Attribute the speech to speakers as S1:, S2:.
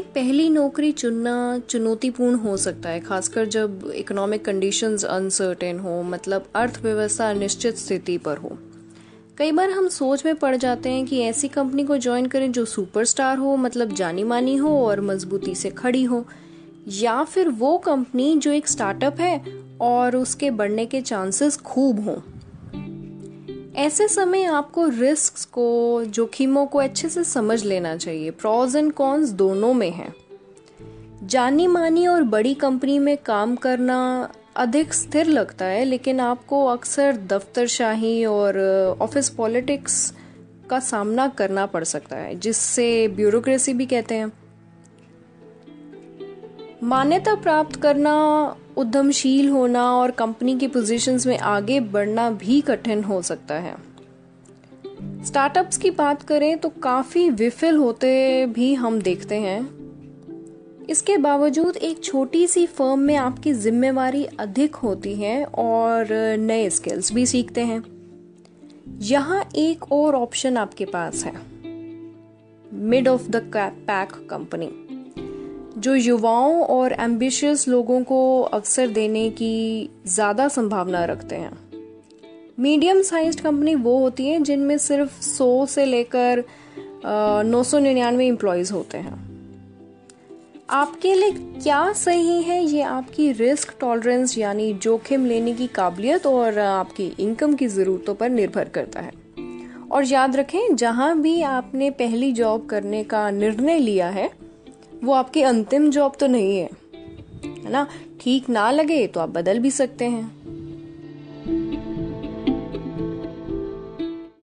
S1: पहली नौकरी चुनना चुनौतीपूर्ण हो सकता है, खासकर जब इकोनॉमिक कंडीशंस अनसर्टेन हो मतलब अर्थव्यवस्था अनिश्चित स्थिति पर हो। कई बार हम सोच में पड़ जाते हैं कि ऐसी कंपनी को ज्वाइन करें जो सुपरस्टार हो मतलब जानी मानी हो और मजबूती से खड़ी हो, या फिर वो कंपनी जो एक स्टार्टअप है और उसके बढ़ने के चांसेस खूब हों। ऐसे समय आपको रिस्क को, जोखिमों को अच्छे से समझ लेना चाहिए। प्रॉज एंड कॉन्स दोनों में है। जानी मानी और बड़ी कंपनी में काम करना अधिक स्थिर लगता है, लेकिन आपको अक्सर दफ्तरशाही और ऑफ़िस पॉलिटिक्स का सामना करना पड़ सकता है, जिससे ब्यूरोक्रेसी भी कहते हैं। मान्यता प्राप्त करना, उद्यमशील होना और कंपनी की पोजीशंस में आगे बढ़ना भी कठिन हो सकता है। स्टार्टअप्स की बात करें तो काफ़ी विफल होते भी हम देखते हैं। इसके बावजूद एक छोटी सी फर्म में आपकी जिम्मेवारी अधिक होती है और नए स्किल्स भी सीखते हैं। यहाँ एक और ऑप्शन आपके पास है। Mid of the pack company जो युवाओं और एम्बिशियस लोगों को अवसर देने की ज़्यादा संभावना रखते हैं। मीडियम साइज़ कंपनी वो होती है जिनमें सिर्फ़ 100 से लेकर नौ सौ निन्यानवे एम्प्लॉयज़ होते हैं। आपके लिए क्या सही है? ये आपकी रिस्क टॉलरेंस यानी जोखिम लेने की काबिलियत और आपकी इनकम की ज़रूरतों पर निर्भर करता है। और याद रखें, जहाँ भी आपने पहली जॉब करने का निर्णय लिया है वो आपकी अंतिम जॉब तो नहीं है। है ना? ठीक ना लगे तो आप बदल भी सकते हैं।